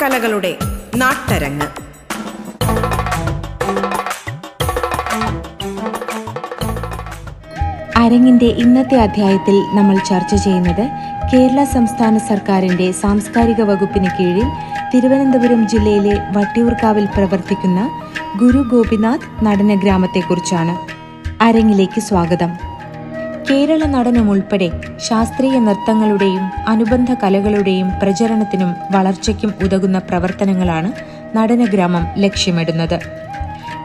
കലകളുടെ നാട്ടരങ്ങ്. അരങ്ങിന്റെ ഇന്നത്തെ അധ്യായത്തിൽ നമ്മൾ ചർച്ച ചെയ്യുന്നത് കേരള സംസ്ഥാന സർക്കാരിന്റെ സാംസ്കാരിക വകുപ്പിന് കീഴിൽ തിരുവനന്തപുരം ജില്ലയിലെ വട്ടിയൂർക്കാവിൽ പ്രവർത്തിക്കുന്ന ഗുരു ഗോപിനാഥ് നടന ഗ്രാമത്തെക്കുറിച്ചാണ് അരങ്ങിലേക്ക് സ്വാഗതം. കേരള നടനം ഉൾപ്പെടെ ശാസ്ത്രീയ നൃത്തങ്ങളുടെയും അനുബന്ധ കലകളുടെയും പ്രചരണത്തിനും വളർച്ചയ്ക്കും ഉതകുന്ന പ്രവർത്തനങ്ങളാണ് നടനഗ്രാമം ലക്ഷ്യമിടുന്നത്.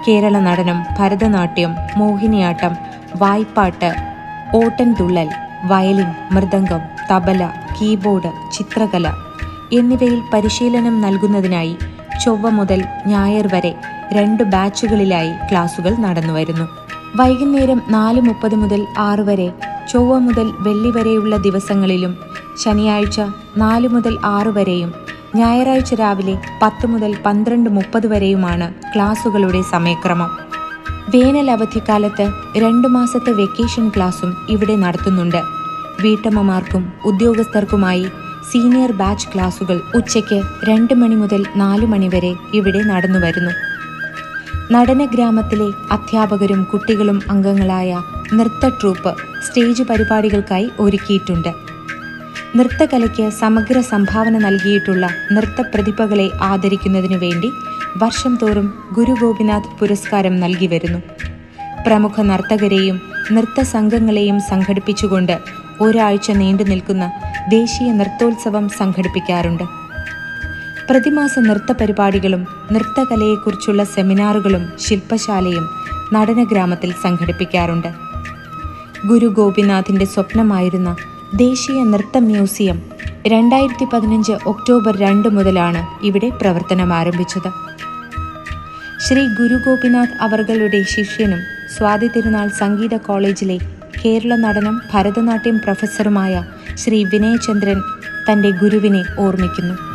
കേരള നടനം ഭരതനാട്യം മോഹിനിയാട്ടം വായ്പാട്ട് ഓട്ടൻതുള്ളൽ വയലിൻ മൃദംഗം തബല കീബോർഡ് ചിത്രകല എന്നിവയിൽ പരിശീലനം നൽകുന്നതിനായി ചൊവ്വ മുതൽ ഞായർ വരെ രണ്ട് ബാച്ചുകളിലായി ക്ലാസുകൾ നടന്നുവരുന്നു. വൈകുന്നേരം നാല് മുപ്പത് മുതൽ ആറ് വരെ ചൊവ്വ മുതൽ വെള്ളി വരെയുള്ള ദിവസങ്ങളിലും ശനിയാഴ്ച നാല് മുതൽ ആറ് വരെയും ഞായറാഴ്ച രാവിലെ പത്ത് മുതൽ പന്ത്രണ്ട് മുപ്പത് വരെയുമാണ് ക്ലാസുകളുടെ സമയക്രമം. വേനൽ അവധിക്കാലത്ത് രണ്ടു മാസത്തെ വെക്കേഷൻ ക്ലാസും ഇവിടെ നടത്തുന്നുണ്ട്. വീട്ടമ്മമാർക്കും ഉദ്യോഗസ്ഥർക്കുമായി സീനിയർ ബാച്ച് ക്ലാസുകൾ ഉച്ചയ്ക്ക് രണ്ട് മണി മുതൽ നാല് മണി വരെ ഇവിടെ നടന്നു വരുന്നു നടനഗ്രാമത്തിലെ അധ്യാപകരും കുട്ടികളും അംഗങ്ങളായ നൃത്ത ട്രൂപ്പ് സ്റ്റേജ് പരിപാടികൾക്കായി ഒരുക്കിയിട്ടുണ്ട്. നൃത്തകലയ്ക്ക് സമഗ്ര സംഭാവന നൽകിയിട്ടുള്ള നൃത്ത പ്രതിഭകളെ ആദരിക്കുന്നതിനു വേണ്ടി വർഷം തോറും ഗുരു ഗോപിനാഥ് പുരസ്കാരം നൽകി വരുന്നു. പ്രമുഖ നർത്തകരെയും നൃത്ത സംഘങ്ങളെയും സംഘടിപ്പിച്ചുകൊണ്ട് ഒരാഴ്ച നീണ്ടു നിൽക്കുന്ന ദേശീയ നൃത്തോത്സവം സംഘടിപ്പിക്കാറുണ്ട്. പ്രതിമാസ നൃത്ത പരിപാടികളും നൃത്തകലയെക്കുറിച്ചുള്ള സെമിനാറുകളും ശില്പശാലയും നടനഗ്രാമത്തിൽ സംഘടിപ്പിക്കാറുണ്ട്. ഗുരു ഗോപിനാഥിന്റെ സ്വപ്നമായിരുന്ന ദേശീയ നൃത്ത മ്യൂസിയം രണ്ടായിരത്തി പതിനഞ്ച് ഒക്ടോബർ രണ്ട് മുതലാണ് ഇവിടെ പ്രവർത്തനം ആരംഭിച്ചത്. ശ്രീ ഗുരു ഗോപിനാഥ് അവർകളുടെ ശിഷ്യനും സ്വാതി തിരുനാൾ സംഗീത കോളേജിലെ കേരള നടനം ഭരതനാട്യം പ്രൊഫസറുമായ ശ്രീ വിനയചന്ദ്രൻ തന്റെ ഗുരുവിനെ ഓർമ്മിക്കുന്നു.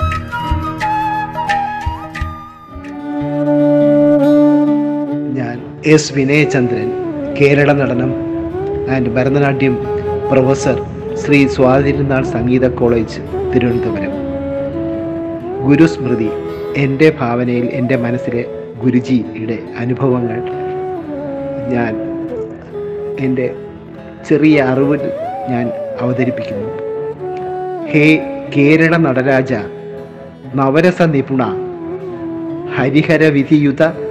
S Vinayachandran Kerala Natanam and Bharatanatyam professor Shri Swathi Thirunal Sangeetha college Thiruvananthapuram. ഗുരുസ്മൃതി എന്റെ ഭാവനയിൽ എന്റെ മനസ്സിലെ ഗുരുജിയുടെ അനുഭവങ്ങൾ. ഞാൻ എന്റെ ചെറിയ അറിവിൽ ഞാൻ അവതരിപ്പിക്കുന്നു. ഹേ കേരള നടരാജ നവരസ നിപുണ ഹരിഹര വിധിയുത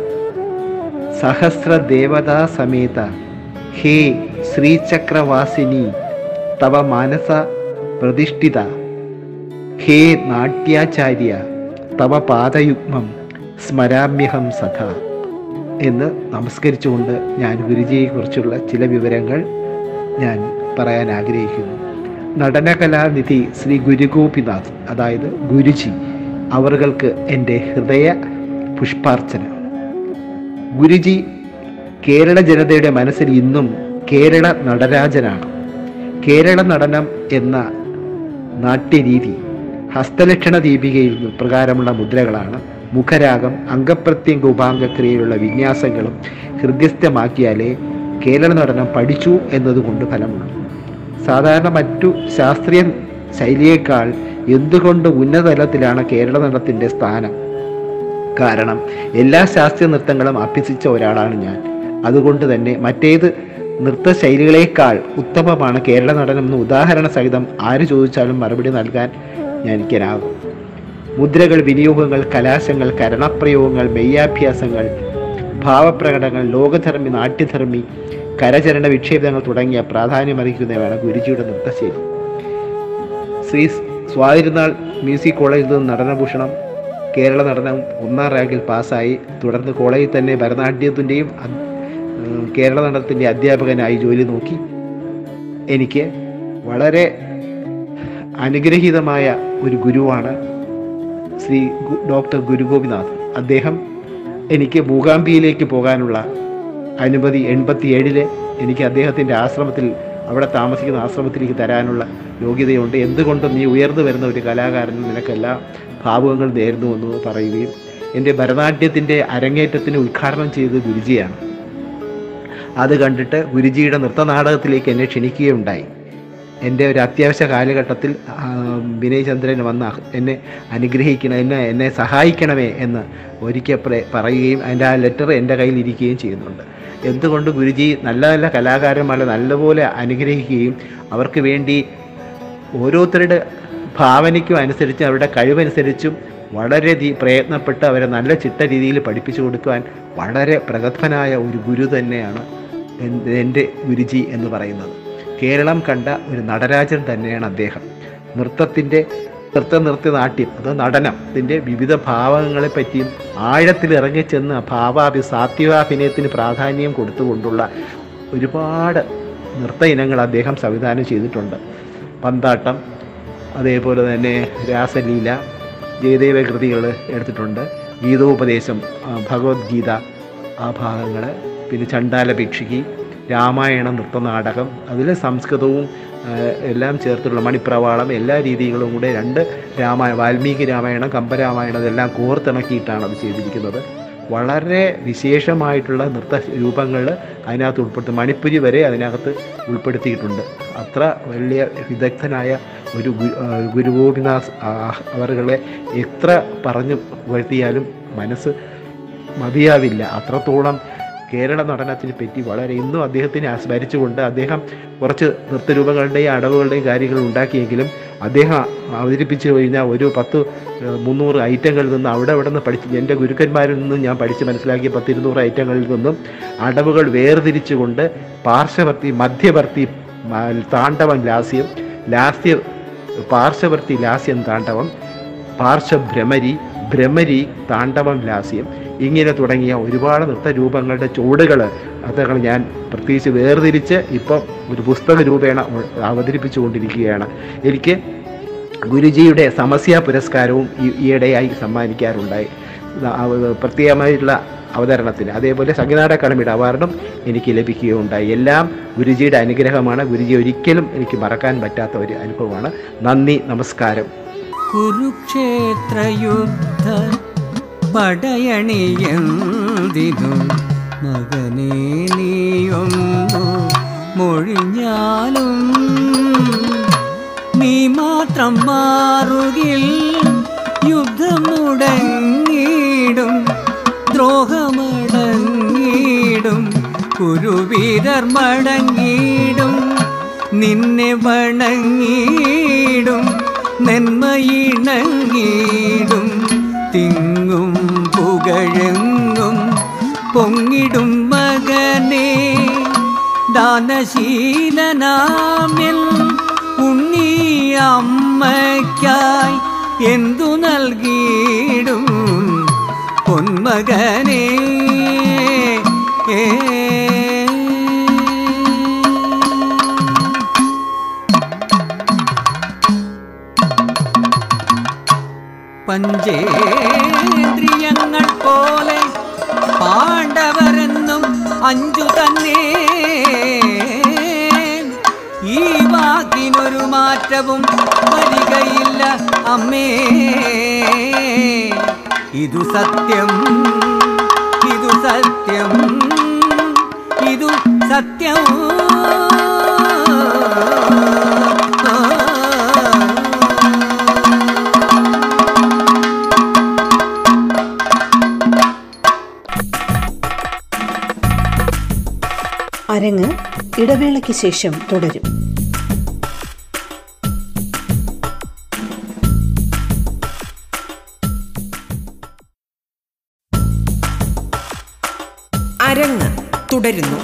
സഹസ്ര ദേവതാ സമേത ഹേ ശ്രീചക്രവാസിനി തവ മാനസ പ്രതിഷ്ഠിത. ഹേ നാട്യാചാര്യ തവ പാദയുഗ്മം സ്മരാമ്യഹം സഖ. എന്ന് നമസ്കരിച്ചുകൊണ്ട് ഞാൻ ഗുരുജിയെക്കുറിച്ചുള്ള ചില വിവരങ്ങൾ ഞാൻ പറയാൻ ആഗ്രഹിക്കുന്നു. നടനകലാനിധി ശ്രീ ഗുരുഗോപിനാഥ് അതായത് ഗുരുജി അവർക്ക് എന്റെ ഹൃദയ പുഷ്പാർച്ചന. ഗുരുജി കേരള ജനതയുടെ മനസ്സിൽ ഇന്നും കേരള നടരാജനാണ്. കേരള നടനം എന്ന നാട്യരീതി ഹസ്തലക്ഷണ ദീപികയിൽ പ്രകാരമുള്ള മുദ്രകളാണ്. മുഖരാഗം അംഗപ്രത്യംഗ ഉപാംഗക്രിയയിലുള്ള വിന്യാസങ്ങളും ഹൃദ്യസ്ഥമാക്കിയാലേ കേരള നടനം പഠിച്ചു എന്നതുകൊണ്ട് ഫലമുള്ളൂ. സാധാരണ മറ്റു ശാസ്ത്രീയ ശൈലിയേക്കാൾ എന്തുകൊണ്ട് ഉന്നതലത്തിലാണ് കേരള നടനത്തിന്റെ സ്ഥാനം? കാരണം എല്ലാ ശാസ്ത്രീയ നൃത്തങ്ങളും അഭ്യസിച്ച ഒരാളാണ് ഞാൻ. അതുകൊണ്ട് തന്നെ മറ്റേത് നൃത്ത ശൈലികളേക്കാൾ ഉത്തമമാണ് കേരള നടനം എന്ന് ഉദാഹരണ സഹിതം ആര് ചോദിച്ചാലും മറുപടി നൽകാൻ ഞാൻ എനിക്കനാകും മുദ്രകൾ വിനിയോഗങ്ങൾ കലാശങ്ങൾ കരണപ്രയോഗങ്ങൾ മെയ്യാഭ്യാസങ്ങൾ ഭാവപ്രകടനങ്ങൾ ലോകധർമ്മി നാട്യധർമ്മി കരചരണ വിക്ഷേപങ്ങൾ തുടങ്ങിയ പ്രാധാന്യമർഹിക്കുന്നവയാണ് ഗുരുജിയുടെ നൃത്തശൈലി. ശ്രീ സ്വാതിരുന്നാൾ മ്യൂസിക് കോളേജിൽ നിന്ന് നടനഭൂഷണം കേരള നടനം ഒന്നാം റാങ്കിൽ പാസ്സായി. തുടർന്ന് കോളേജിൽ തന്നെ ഭരതനാട്യത്തിന്റെയും കേരള നടനത്തിന്റെ അധ്യാപകനായി ജോലി നോക്കി. എനിക്ക് വളരെ അനുഗ്രഹീതമായ ഒരു ഗുരുവാണ് ശ്രീ ഡോക്ടർ ഗുരുഗോപിനാഥ് അദ്ദേഹം എനിക്ക് മൂകാംബിയിലേക്ക് പോകാനുള്ള അനുമതി എൺപത്തിയേഴിൽ എനിക്ക് അദ്ദേഹത്തിന്റെ ആശ്രമത്തിൽ അവിടെ താമസിക്കുന്ന ആശ്രമത്തിലേക്ക് തരാനുള്ള യോഗ്യതയുണ്ട്. എന്തുകൊണ്ടും നീ ഉയർന്നു വരുന്ന ഒരു കലാകാരൻ നിനക്കെല്ലാ. ഭാവുകങ്ങൾ നേരുന്നു എന്ന് പറയുകയും എന്റെ ഭരതനാട്യത്തിന്റെ അരങ്ങേറ്റത്തിന് ഉദ്ഘാടനം ചെയ്തത് ഗുരുജിയാണ്. അത് കണ്ടിട്ട് ഗുരുജിയുടെ നൃത്തനാടകത്തിലേക്ക് എന്നെ ക്ഷണിക്കുകയുണ്ടായി. എന്റെ ഒരു അത്യാവശ്യ കാലഘട്ടത്തിൽ വിനയ് ചന്ദ്രൻ വന്ന് എന്നെ അനുഗ്രഹിക്കണം എന്നെ എന്നെ സഹായിക്കണമേ എന്ന് ഒരിക്കൽ പറയുകയും അതിന്റെ ആ ലെറ്റർ എന്റെ കയ്യിൽ ഇരിക്കുകയും ചെയ്യുന്നുണ്ട്. എന്തുകൊണ്ട് ഗുരുജി നല്ല നല്ല കലാകാരന്മാരെ നല്ലപോലെ അനുഗ്രഹിക്കുകയും അവർക്ക് വേണ്ടി ഓരോരുത്തരുടെ ഭാവനയ്ക്കും അനുസരിച്ച് അവരുടെ കഴിവനുസരിച്ചും വളരെ പ്രയത്നപ്പെട്ട് അവരെ നല്ല ചിട്ട രീതിയിൽ പഠിപ്പിച്ചു കൊടുക്കുവാൻ വളരെ പ്രഗത്ഭനായ ഒരു ഗുരു തന്നെയാണ് എൻ- എന്റെ ഗുരുജി എന്ന് പറയുന്നത്. കേരളം കണ്ട ഒരു നടരാജൻ തന്നെയാണ് അദ്ദേഹം. നൃത്തത്തിന്റെ നൃത്ത നൃത്യ നാട്യം അത് നടനത്തിന്റെ വിവിധ ഭാവങ്ങളെ പറ്റിയും ആഴത്തിൽ ഇറങ്ങിച്ചെന്ന് ഭാവാഭി സാത്വികാഭിനയത്തിന് പ്രാധാന്യം കൊടുത്തുകൊണ്ടുള്ള ഒരുപാട് നൃത്ത ഇനങ്ങൾ അദ്ദേഹം സംവിധാനം ചെയ്തിട്ടുണ്ട്. പന്താട്ടം അതേപോലെ തന്നെ രാസലീല ജയദേവ കൃതികൾ എടുത്തിട്ടുണ്ട്. ഗീതോപദേശം ഭഗവത്ഗീത ആ ഭാഗങ്ങൾ പിന്നെ ചണ്ടാല രാമായണ നൃത്തനാടകം അതിൽ സംസ്കൃതവും എല്ലാം ചേർത്തുള്ള മണിപ്രവാളം എല്ലാ രീതികളും കൂടെ രണ്ട് രാമായ വാൽമീകി രാമായണം കമ്പരാമായണം ഇതെല്ലാം കോർത്തിണക്കിയിട്ടാണ് അത് ചെയ്തിരിക്കുന്നത്. വളരെ വിശേഷമായിട്ടുള്ള നൃത്ത രൂപങ്ങൾ അതിനകത്ത് ഉൾപ്പെടുത്തി മണിപ്പുരി വരെ അതിനകത്ത് ഉൾപ്പെടുത്തിയിട്ടുണ്ട്. അത്ര വലിയ വിദഗ്ധനായ ഒരു ഗുരുഗോപിനാഥ് അവരുകളെ എത്ര പറഞ്ഞു പുകഴ്ത്തിയാലും മനസ്സ് മതിയാവില്ല. അത്രത്തോളം കേരള നടനത്തിനെ പറ്റി വളരെ ഇന്നും അദ്ദേഹത്തിനെ സ്മരിച്ചുകൊണ്ട് അദ്ദേഹം കുറച്ച് നൃത്തരൂപങ്ങളുടെയും അടവുകളുടെയും കാര്യങ്ങൾ ഉണ്ടാക്കിയെങ്കിലും അദ്ദേഹം അവതരിപ്പിച്ചു കഴിഞ്ഞാൽ ഒരു പത്ത് മുന്നൂറ് ഐറ്റങ്ങളിൽ നിന്ന് അവിടെ അവിടെ നിന്ന് പഠിച്ച് എന്റെ ഗുരുക്കന്മാരിൽ നിന്നും ഞാൻ പഠിച്ച് മനസ്സിലാക്കിയ പത്തിരുന്നൂറ് ഐറ്റങ്ങളിൽ നിന്നും അടവുകൾ വേർതിരിച്ചുകൊണ്ട് പാർശ്വവർത്തി മധ്യവർത്തി താണ്ഡവം ലാസ്യം ലാസ്യ പാർശ്വവർത്തി ലാസ്യം താണ്ഡവം പാർശ്വഭ്രമരി ഭ്രമരി താണ്ഡവം ലാസ്യം ഇങ്ങനെ തുടങ്ങിയ ഒരുപാട് നൃത്തരൂപങ്ങളുടെ ചുവടുകൾ അതൊക്കെ ഞാൻ പ്രത്യേകിച്ച് വേർതിരിച്ച് ഇപ്പം ഒരു പുസ്തക രൂപേണ അവതരിപ്പിച്ചു കൊണ്ടിരിക്കുകയാണ് എനിക്ക് ഗുരുജിയുടെ സമസ്യ പുരസ്കാരവും ഈയിടെയായി സമ്മാനിക്കാറുണ്ടായി. പ്രത്യേകമായിട്ടുള്ള അവതരണത്തിന്. അതേപോലെ സംഗീതാട അക്കാദമിയുടെ അവാർഡും എനിക്ക് ലഭിക്കുകയുണ്ടായി. എല്ലാം ഗുരുജിയുടെ അനുഗ്രഹമാണ്. ഗുരുജി ഒരിക്കലും എനിക്ക് മറക്കാൻ പറ്റാത്ത ഒരു അനുഭവമാണ്. നന്ദി നമസ്കാരം. കുരുക്ഷേത്രയുദ്ധ പടയണിയെന്തിനു? മകനേ നീയൊന്നു മൊഴിഞ്ഞാലും നീ മാത്രം മാറുകിൽ യുദ്ധമുടങ്ങിടും ദ്രോഹമടങ്ങിടും കുരുവീരർ മടങ്ങിടും നിന്നെ വണങ്ങിടും നെന്മയിണങ്ങിടും തിങ്ങും പുകഴെങ്ങും പൊങ്ങിടും മകനേ. ദാനശീലനാമിൽ ഉണ്ണി അമ്മയ്ക്കായി എന്തു നൽകിയിടും പൊന്മകനേ? ഏ പഞ്ചേന്ദ്രിയങ്ങൾ പോലെ പാണ്ഡവരെന്നും അഞ്ചു തന്നെ. ഈ വാക്കിനൊരു മാറ്റവും വരികയില്ല അമ്മേ. ഇതു സത്യം ഇതു സത്യം ഇതു സത്യം. അരങ്ങ് ഇടവേളയ്ക്ക് ശേഷം തുടരും. അരങ്ങ് തുടരുന്നു.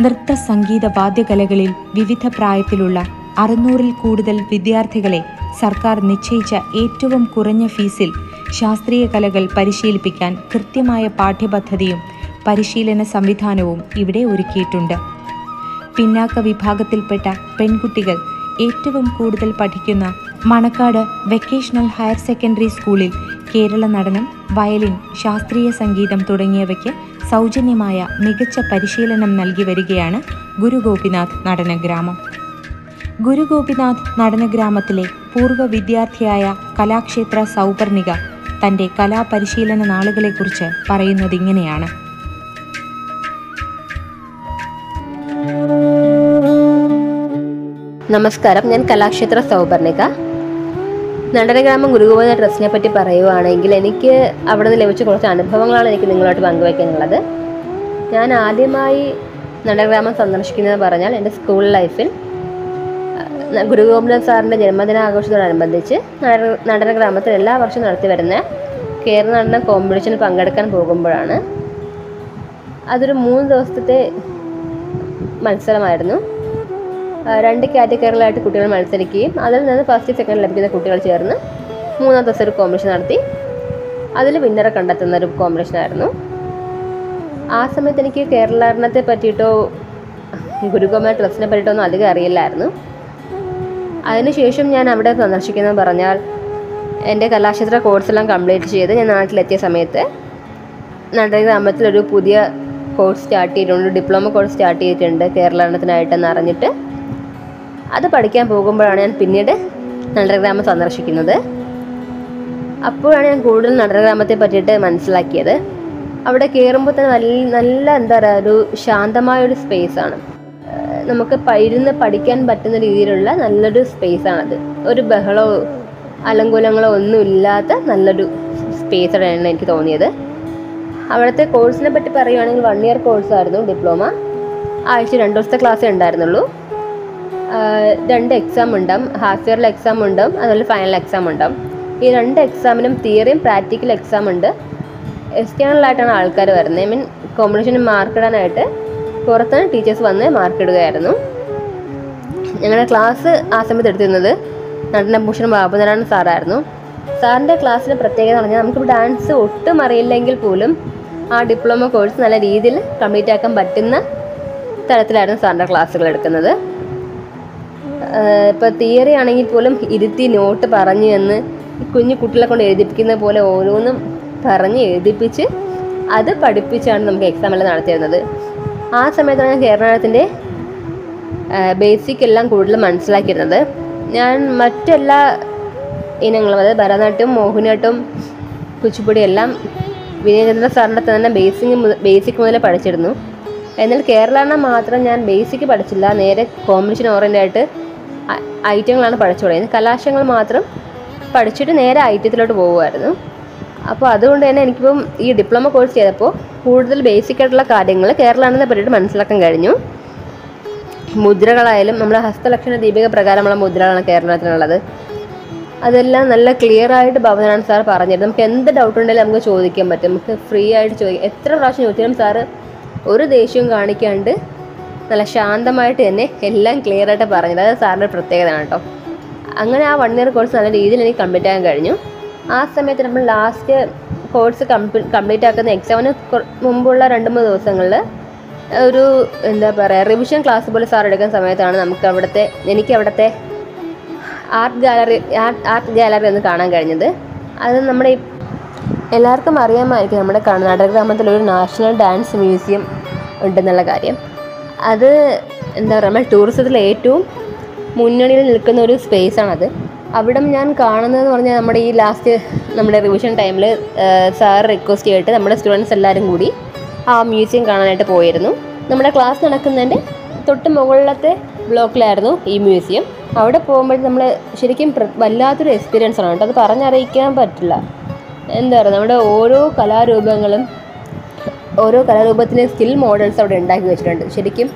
നൃത്ത സംഗീത വാദ്യകലകളിൽ വിവിധ പ്രായത്തിലുള്ള അറുന്നൂറിൽ കൂടുതൽ വിദ്യാർത്ഥികളെ സർക്കാർ നിശ്ചയിച്ച ഏറ്റവും കുറഞ്ഞ ഫീസിൽ ശാസ്ത്രീയ കലകൾ പരിശീലിപ്പിക്കാൻ കൃത്യമായ പാഠ്യപദ്ധതിയും പരിശീലന സംവിധാനവും ഇവിടെ ഒരുക്കിയിട്ടുണ്ട്. പിന്നാക്ക വിഭാഗത്തിൽപ്പെട്ട പെൺകുട്ടികൾ ഏറ്റവും കൂടുതൽ പഠിക്കുന്ന മണക്കാട് വെക്കേഷണൽ ഹയർ സെക്കൻഡറി സ്കൂളിൽ കേരള നടനം വയലിൻ ശാസ്ത്രീയ സംഗീതം തുടങ്ങിയവയ്ക്ക് സൗജന്യമായ മികച്ച പരിശീലനം നൽകി വരികയാണ് ഗുരു ഗോപിനാഥ് നടനഗ്രാമം. ഗുരു ഗോപിനാഥ് നടനഗ്രാമത്തിലെ പൂർവ വിദ്യാർത്ഥിയായ കലാക്ഷേത്ര സൗപർണിക തന്റെ കലാപരിശീലന നാളുകളെക്കുറിച്ച് പറയുന്നത് ഇങ്ങനെയാണ്. നമസ്കാരം. ഞാൻ കലാക്ഷേത്ര സൗപർണിക. നടനഗ്രാമം ഗുരുഗോവിന്ദ ട്രസ്റ്റിനെ പറ്റി പറയുവാണെങ്കിൽ എനിക്ക് അവിടെ നിന്ന് ലഭിച്ച കുറച്ച് അനുഭവങ്ങളാണ് എനിക്ക് നിങ്ങളോട്ട് പങ്കുവയ്ക്കാനുള്ളത്. ഞാൻ ആദ്യമായി നടനഗ്രാമം സന്ദർശിക്കുന്നത് പറഞ്ഞാൽ എന്റെ സ്കൂൾ ലൈഫിൽ അഹ് ഗോപിനാഥ് സാറിന്റെ ജന്മദിനാഘോഷത്തോടനുബന്ധിച്ച് നടന ഗ്രാമത്തിൽ എല്ലാ വർഷവും നടത്തി വരുന്ന കേരള നടന കോമ്പറ്റീഷന് പങ്കെടുക്കാൻ പോകുമ്പോഴാണ് അതൊരു മൂന്ന് ദിവസത്തെ മത്സരമായിരുന്നു. രണ്ട് കാറ്റഗറികളായിട്ട് കുട്ടികൾ മത്സരിക്കുകയും അതിൽ നിന്ന് ഫസ്റ്റ് സെക്കൻഡ് ലഭിക്കുന്ന കുട്ടികൾ ചേർന്ന് മൂന്നാം ദിവസം ഒരു കോമ്പറ്റീഷൻ നടത്തി. അതിൽ വിന്നറെ കണ്ടെത്തുന്ന ഒരു കോമ്പറ്റീഷനായിരുന്നു ആ സമയത്ത് എനിക്ക് കേരള നടനത്തെ പറ്റിയിട്ടോ ഗുരുഗോമ ഡ്രസ്സിനെ പറ്റിയിട്ടോ ഒന്നും അധികം അറിയില്ലായിരുന്നു. അതിനുശേഷം ഞാൻ അവിടെ സന്ദർശിക്കുന്നത് പറഞ്ഞാൽ എന്റെ കലാക്ഷേത്ര കോഴ്സെല്ലാം കംപ്ലീറ്റ് ചെയ്ത് ഞാൻ നാട്ടിലെത്തിയ സമയത്ത് നടനഗ്രാമത്തിൽ ഒരു പുതിയ കോഴ്സ് സ്റ്റാർട്ട് ചെയ്തിട്ടുണ്ട്. ഡിപ്ലോമ കോഴ്സ് സ്റ്റാർട്ട് ചെയ്തിട്ടുണ്ട് കേരളത്തിനായിട്ടെന്ന് അറിഞ്ഞിട്ട്. അത് പഠിക്കാൻ പോകുമ്പോഴാണ് ഞാൻ പിന്നീട് നടനഗ്രാമം സന്ദർശിക്കുന്നത്. അപ്പോഴാണ് ഞാൻ കൂടുതൽ നടനഗ്രാമത്തെ പറ്റിയിട്ട് മനസ്സിലാക്കിയത്. അവിടെ കയറുമ്പോൾ തന്നെ നല്ല നല്ല എന്താ പറയുക ഒരു ശാന്തമായ ഒരു സ്പേസ് ആണ്. ഏഹ് നമുക്ക് ഇരുന്ന് പഠിക്കാൻ പറ്റുന്ന രീതിയിലുള്ള നല്ലൊരു സ്പേസ് ആണത്. ഒരു ബഹളോ അലങ്കൂലങ്ങളോ ഒന്നും ഇല്ലാത്ത നല്ലൊരു സ്പേസ് ആണ് എനിക്ക് തോന്നിയത്. അവിടുത്തെ കോഴ്സിനെ പറ്റി പറയുവാണെങ്കിൽ വൺ ഇയർ കോഴ്സായിരുന്നു ഡിപ്ലോമ ആഴ്ച രണ്ട് ദിവസത്തെ ക്ലാസ്സേ ഉണ്ടായിരുന്നുള്ളൂ. രണ്ട് എക്സാം ഉണ്ടാവും. ഹാഫ് ഇയറിൽ എക്സാം ഉണ്ടാവും. അതുപോലെ ഫൈനൽ എക്സാം ഉണ്ടാവും. ഈ രണ്ട് എക്സാമിനും തിയറിയും പ്രാക്ടിക്കൽ എക്സാം ഉണ്ട്. എക്സ്റ്റേണലായിട്ടാണ് ആൾക്കാർ വരുന്നത്. ഐ മീൻ കോമ്പറ്റീഷന് മാർക്ക് ഇടാനായിട്ട് പുറത്തുനിന്ന് ടീച്ചേഴ്സ് വന്ന് മാർക്ക് ഇടുകയായിരുന്നു. ഞങ്ങളുടെ ക്ലാസ് ആ സമയത്ത് എടുത്തിരുന്നത് നടനഭൂഷൺ ബാബുനാരായണൻ സാറായിരുന്നു. സാറിന്റെ ക്ലാസ്സിന് പ്രത്യേകത പറഞ്ഞാൽ നമുക്ക് ഡാൻസ് ഒട്ടും അറിയില്ലെങ്കിൽ പോലും ആ ഡിപ്ലോമ കോഴ്സ് നല്ല രീതിയിൽ കംപ്ലീറ്റ് ആക്കാൻ പറ്റുന്ന തരത്തിലായിരുന്നു സാറിന്റെ ക്ലാസ്സുകൾ എടുക്കുന്നത്. ഇപ്പോൾ തിയറി ആണെങ്കിൽ പോലും ഇരുത്തി നോട്ട് പറഞ്ഞു എന്ന് കുഞ്ഞു കുട്ടികളെ കൊണ്ട് എഴുതിപ്പിക്കുന്ന പോലെ ഓരോന്നും പറഞ്ഞ് എഴുതിപ്പിച്ച് അത് പഠിപ്പിച്ചാണ് നമുക്ക് എക്സാം എല്ലാം നടത്തിയിരുന്നത്. ആ സമയത്താണ് ഞാൻ കേരളത്തിന്റെ ബേസിക് എല്ലാം കൂടുതൽ മനസ്സിലാക്കിയിരുന്നത്. ഞാൻ മറ്റെല്ലാ ഇനങ്ങളും അതായത് ഭരതനാട്യം മോഹിനിയാട്ടം കുച്ചിപ്പുടി എല്ലാം വിനയചന്ദ്ര സാറിന്റെ തന്നെ ബേസിക് ബേസിക് മുതലേ പഠിച്ചിരുന്നു. എന്നാൽ കേരള മാത്രം ഞാൻ ബേസിക് പഠിച്ചില്ല നേരെ കോമ്പറ്റീഷൻ ഓറിയന്റ് ആയിട്ട് ഐറ്റങ്ങളാണ് പഠിച്ചു തുടങ്ങിയത്. കലാശങ്ങൾ മാത്രം പഠിച്ചിട്ട് നേരെ ഐറ്റത്തിലോട്ട് പോകുമായിരുന്നു അപ്പോൾ അതുകൊണ്ട് തന്നെ എനിക്കിപ്പം ഈ ഡിപ്ലോമ കോഴ്സ് ചെയ്തപ്പോൾ കൂടുതൽ ബേസിക് ആയിട്ടുള്ള കാര്യങ്ങൾ കേരളാണെന്നെ പറ്റിയിട്ട് മനസ്സിലാക്കാൻ കഴിഞ്ഞു. മുദ്രകളായാലും നമ്മുടെ ഹസ്തലക്ഷണ ദീപിക പ്രകാരമുള്ള മുദ്രകളാണ് കേരളത്തിനുള്ളത് അതെല്ലാം നല്ല ക്ലിയർ ആയിട്ട് ഭവനാണ് സാർ പറഞ്ഞത് നമുക്ക് എന്ത് ഡൗട്ട് ഉണ്ടെങ്കിലും നമുക്ക് ചോദിക്കാൻ പറ്റും. നമുക്ക് ഫ്രീ ആയിട്ട് ചോദിക്കാം എത്ര പ്രാവശ്യം ചോദിച്ചാലും സാറ് ഒരു ദേഷ്യവും കാണിക്കാണ്ട് നല്ല ശാന്തമായിട്ട് തന്നെ എല്ലാം ക്ലിയർ ആയിട്ട് പറഞ്ഞത്. അത് സാറിന്റെ പ്രത്യേകതയാണ് കേട്ടോ. അങ്ങനെ ആ വൺ ഇയർ കോഴ്സ് നല്ല രീതിയിൽ എനിക്ക് കംപ്ലീറ്റ് ആകാൻ കഴിഞ്ഞു. ആ സമയത്ത് നമ്മൾ ലാസ്റ്റ് കോഴ്സ് കംപ്ലീറ്റ് ആക്കുന്ന എക്സാമിന് മുമ്പുള്ള രണ്ട് മൂന്ന് ദിവസങ്ങളിൽ ഒരു എന്താ പറയുക റിവിഷൻ ക്ലാസ് പോലെ സാർ എടുക്കുന്ന സമയത്താണ് നമുക്ക് അവിടുത്തെ എനിക്ക് അവിടുത്തെ ആർട്ട് ഗാലറി ആർട്ട് ഗാലറി ഒന്ന് കാണാൻ കഴിഞ്ഞത്. അത് നമ്മുടെ എല്ലാവർക്കും അറിയാമായിരിക്കും നമ്മുടെ കർണാടക ഗ്രാമത്തിൽ ഒരു നാഷണൽ ഡാൻസ് മ്യൂസിയം ഉണ്ടെന്നുള്ള കാര്യം. അത് എന്താ പറയുക നമ്മൾ ടൂറിസത്തിൽ ഏറ്റവും മുന്നണിയിൽ നിൽക്കുന്ന ഒരു സ്പേസാണത്. അവിടം ഞാൻ കാണുന്നതെന്ന് പറഞ്ഞാൽ നമ്മുടെ ഈ ലാസ്റ്റ് നമ്മുടെ റിവിഷൻ ടൈമിൽ സാർ റിക്വസ്റ്റ് ചെയ്തിട്ട് നമ്മുടെ സ്റ്റുഡൻസ് എല്ലാവരും കൂടി ആ മ്യൂസിയം കാണാനായിട്ട് പോയിരുന്നു. നമ്മുടെ ക്ലാസ് നടക്കുന്നതിന്റെ തൊട്ട് മുകളിലത്തെ ബ്ലോക്കിലായിരുന്നു ഈ മ്യൂസിയം അവിടെ പോകുമ്പോൾ നമ്മൾ ശരിക്കും വല്ലാത്തൊരു എക്സ്പീരിയൻസ് ആണ് കേട്ടോ. അത് പറഞ്ഞറിയിക്കാൻ പറ്റില്ല. എന്താ പറയുക നമ്മുടെ ഓരോ കലാരൂപങ്ങളും ഓരോ കലാരൂപത്തിന്റെ സ്കിൽ മോഡൽസ് അവിടെ ഉണ്ടാക്കി വെച്ചിട്ടുണ്ട്. ശരിക്കും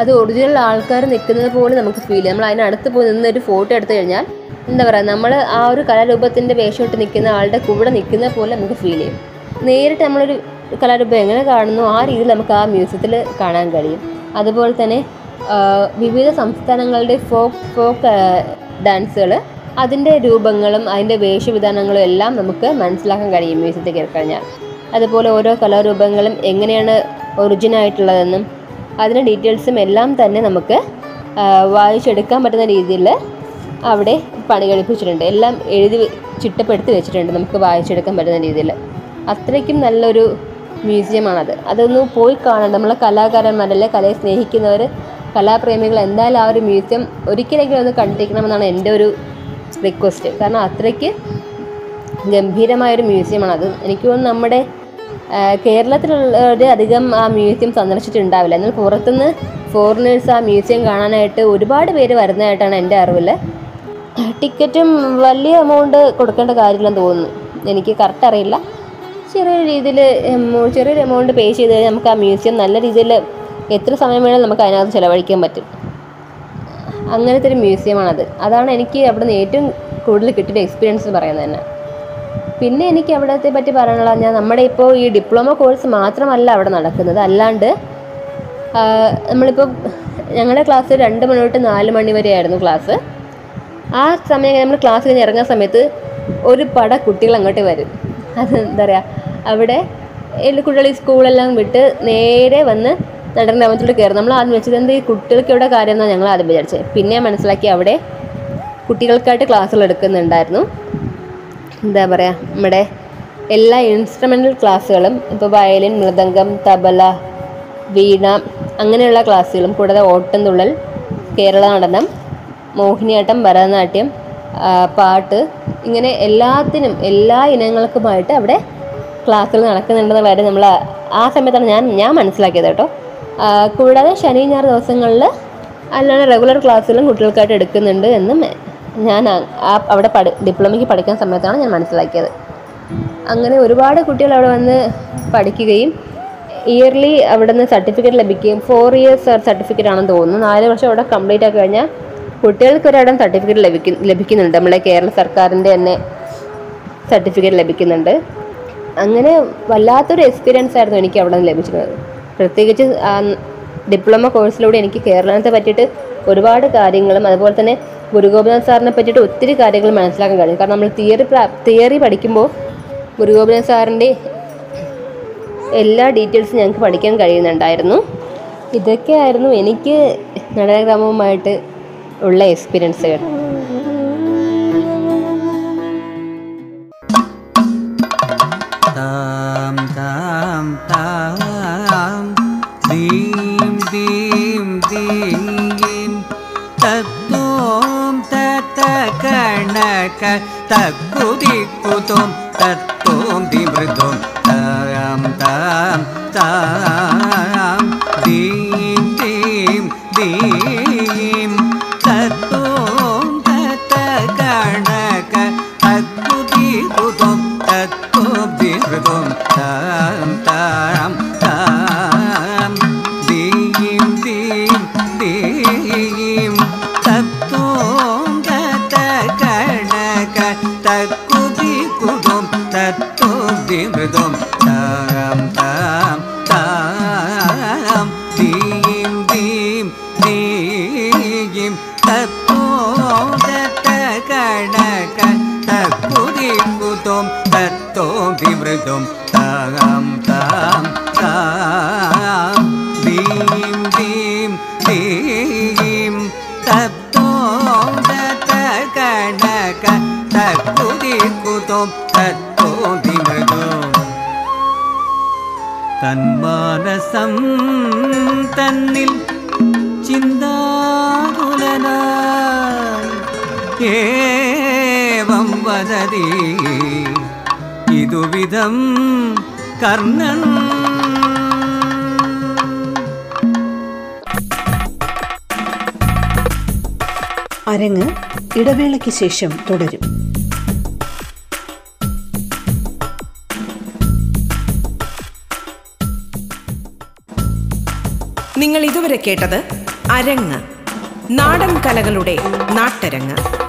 അത് ഒറിജിനൽ ആൾക്കാർ നിൽക്കുന്നത് പോലെ നമുക്ക് ഫീൽ ചെയ്യാം. നമ്മൾ അതിനടുത്ത് പോയി നിന്നൊരു ഫോട്ടോ എടുത്തു കഴിഞ്ഞാൽ എന്താ പറയുക നമ്മൾ ആ ഒരു കലാരൂപത്തിന്റെ വേഷമിട്ട് നിൽക്കുന്ന ആളുടെ കൂടെ നിൽക്കുന്ന പോലെ നമുക്ക് ഫീൽ ചെയ്യും. നേരിട്ട് നമ്മളൊരു കലാരൂപം എങ്ങനെ കാണുന്നു ആ രീതിയിൽ നമുക്ക് ആ മ്യൂസിയത്തിൽ കാണാൻ കഴിയും. അതുപോലെ തന്നെ വിവിധ സംസ്ഥാനങ്ങളുടെ ഫോക്ക് ഫോക്ക് ഡാൻസുകൾ അതിന്റെ രൂപങ്ങളും അതിന്റെ വേഷവിധാനങ്ങളും എല്ലാം നമുക്ക് മനസ്സിലാക്കാൻ കഴിയും മ്യൂസിയത്തിൽ കയറി കഴിഞ്ഞാൽ. അതുപോലെ ഓരോ കലാരൂപങ്ങളും എങ്ങനെയാണ് ഒറിജിനായിട്ടുള്ളതെന്നും അതിന്റെ ഡീറ്റെയിൽസും എല്ലാം തന്നെ നമുക്ക് വായിച്ചെടുക്കാൻ പറ്റുന്ന രീതിയിൽ അവിടെ പണി കഴിപ്പിച്ചിട്ടുണ്ട്. എല്ലാം എഴുതി ചിട്ടപ്പെടുത്തി വെച്ചിട്ടുണ്ട്. നമുക്ക് വായിച്ചെടുക്കാൻ പറ്റുന്ന രീതിയിൽ. അത്രയ്ക്കും നല്ലൊരു മ്യൂസിയമാണത്. അതൊന്ന് പോയി കാണണം. നമ്മളെ കലാകാരന്മാരല്ലേ? കലയെ സ്നേഹിക്കുന്നവർ കലാപ്രേമികൾ എന്തായാലും ആ ഒരു മ്യൂസിയം ഒരിക്കലെങ്കിലും ഒന്ന് കണ്ടിരിക്കണമെന്നാണ് എന്റെ ഒരു റിക്വസ്റ്റ്. കാരണം അത്രയ്ക്ക് ഗംഭീരമായൊരു മ്യൂസിയമാണ് അത് എനിക്ക് തോന്നുന്നു നമ്മുടെ കേരളത്തിലുള്ളവർ അധികം ആ മ്യൂസിയം സന്ദർശിച്ചിട്ടുണ്ടാവില്ല. എന്നാൽ പുറത്തുനിന്ന് ഫോറിനേഴ്സ് ആ മ്യൂസിയം കാണാനായിട്ട് ഒരുപാട് പേര് വരുന്നതായിട്ടാണ് എന്റെ അറിവിൽ ടിക്കറ്റും വലിയ എമൗണ്ട് കൊടുക്കേണ്ട കാര്യമില്ലെന്ന് തോന്നുന്നു. എനിക്ക് കറക്റ്റ് അറിയില്ല. ചെറിയൊരു രീതിയിൽ ചെറിയൊരു എമൗണ്ട് പേ ചെയ്ത് കഴിഞ്ഞാൽ നമുക്ക് ആ മ്യൂസിയം നല്ല രീതിയിൽ എത്ര സമയം വേണമെങ്കിലും നമുക്ക് അതിനകത്ത് ചിലവഴിക്കാൻ പറ്റും. അങ്ങനത്തെ ഒരു മ്യൂസിയമാണത് അതാണ് എനിക്ക് അവിടെ ഏറ്റവും കൂടുതൽ കിട്ടിയ എക്സ്പീരിയൻസ് പറയുന്നത് തന്നെ. പിന്നെ എനിക്ക് അവിടത്തെ പറ്റി പറയാനുള്ള ഞാൻ നമ്മുടെ ഇപ്പോൾ ഈ ഡിപ്ലോമ കോഴ്സ് മാത്രമല്ല അവിടെ നടക്കുന്നത്. അല്ലാണ്ട് നമ്മളിപ്പോൾ ഞങ്ങളുടെ ക്ലാസ് രണ്ട് മണി തൊട്ട് നാല് മണി വരെയായിരുന്നു ക്ലാസ് ആ സമയം നമ്മൾ ക്ലാസ് കഴിഞ്ഞ് ഇറങ്ങുന്ന സമയത്ത് ഒരു പട കുട്ടികൾ അങ്ങോട്ട് വരും. അത് എന്താ പറയുക അവിടെ എല്ലാ കുട്ടികൾ ഈ സ്കൂളെല്ലാം വിട്ട് നേരെ വന്ന് നടന്ന ഗ്രാമത്തിലോട്ട് കയറും. നമ്മൾ ആദ്യം വെച്ചത് എന്ത് ഈ കുട്ടികൾക്ക് ഇവിടെ കാര്യം എന്നാണ് ഞങ്ങൾ ആദ്യം വിചാരിച്ചത്. പിന്നെ മനസ്സിലാക്കി അവിടെ കുട്ടികൾക്കായിട്ട് ക്ലാസ്സുകൾ എടുക്കുന്നുണ്ടായിരുന്നു. എന്താ പറയുക നമ്മുടെ എല്ലാ ഇൻസ്ട്രുമെന്റൽ ക്ലാസ്സുകളും ഇപ്പോൾ വയലിൻ മൃദംഗം തബല വീണ അങ്ങനെയുള്ള ക്ലാസ്സുകളും കൂടാതെ ഓട്ടംതുള്ളൽ കേരള നടനം മോഹിനിയാട്ടം ഭരതനാട്യം പാട്ട് ഇങ്ങനെ എല്ലാത്തിനും എല്ലാ ഇനങ്ങൾക്കുമായിട്ട് അവിടെ ക്ലാസ്സുകൾ നടക്കുന്നുണ്ടെന്നുള്ള കാര്യം നമ്മൾ ആ സമയത്താണ് ഞാൻ ഞാൻ മനസ്സിലാക്കിയത് കേട്ടോ. കൂടാതെ ശനി ഞായർ ദിവസങ്ങളിൽ അല്ലാതെ റെഗുലർ ക്ലാസ്സുകളും കുട്ടികൾക്കായിട്ട് എടുക്കുന്നുണ്ട് എന്നും ഞാൻ ആ- ആ അവിടെ പഠി ഡിപ്ലോമയ്ക്ക് പഠിക്കുന്ന സമയത്താണ് ഞാൻ മനസ്സിലാക്കിയത്. അങ്ങനെ ഒരുപാട് കുട്ടികൾ അവിടെ വന്ന് പഠിക്കുകയും ഇയർലി അവിടെ നിന്ന് സർട്ടിഫിക്കറ്റ് ലഭിക്കുകയും ഫോർ ഇയേഴ്സ് സർട്ടിഫിക്കറ്റ് ആണെന്ന് തോന്നുന്നു. നാല് വർഷം അവിടെ കംപ്ലീറ്റ് ആക്കി കഴിഞ്ഞാൽ കുട്ടികൾക്ക് ഒരിടം സർട്ടിഫിക്കറ്റ് ലഭിക്കും ലഭിക്കുന്നുണ്ട്. നമ്മുടെ കേരള സർക്കാരിന്റെ തന്നെ സർട്ടിഫിക്കറ്റ് ലഭിക്കുന്നുണ്ട്. അങ്ങനെ വല്ലാത്തൊരു എക്സ്പീരിയൻസ് ആയിരുന്നു എനിക്ക് അവിടെ നിന്ന് ലഭിച്ചിരുന്നത്. പ്രത്യേകിച്ച് ഡിപ്ലോമ കോഴ്സിലൂടെ എനിക്ക് കേരളത്തെ പറ്റിയിട്ട് ഒരുപാട് കാര്യങ്ങളും അതുപോലെ തന്നെ ഗുരുഗോപിനാഥ് സാറിനെ പറ്റിയിട്ട് ഒത്തിരി കാര്യങ്ങൾ മനസ്സിലാക്കാൻ കഴിയും കാരണം നമ്മൾ തിയറി തിയറി പഠിക്കുമ്പോൾ ഗുരുഗോപിനാഥ് സാറിന്റെ എല്ലാ ഡീറ്റെയിൽസും ഞങ്ങൾക്ക് പഠിക്കാൻ കഴിയുന്നുണ്ടായിരുന്നു. ഇതൊക്കെയായിരുന്നു എനിക്ക് നടനഗ്രാമവുമായിട്ട് ഉള്ള എക്സ്പീരിയൻസുകൾ താം താം താം ദീം ദീം ദീം തത്തോം തത്ത കണക തക്കുതിക്കുതും തത്തോം ദിമൃതും താം താം താം ദീം ദീം തത്തോം ദിമൃതും താം താം താം ദീം ദീം ദീം തത്തോം തത്ത കണക തക്കുതിക്കുതും തത്തോം ദിമൃതും തന്മാനസം തന്നിൽ ചിന്താകുലനായി ഏവം വദതി ഇതുവിധം കർണൻ. അരങ്ങ് ഇടവേളയ്ക്ക് ശേഷം തുടരും. നിങ്ങൾ ഇതുവരെ കേട്ടത് അരങ്ങ് നാടൻ കലകളുടെ നാട്ടരങ്ങ്.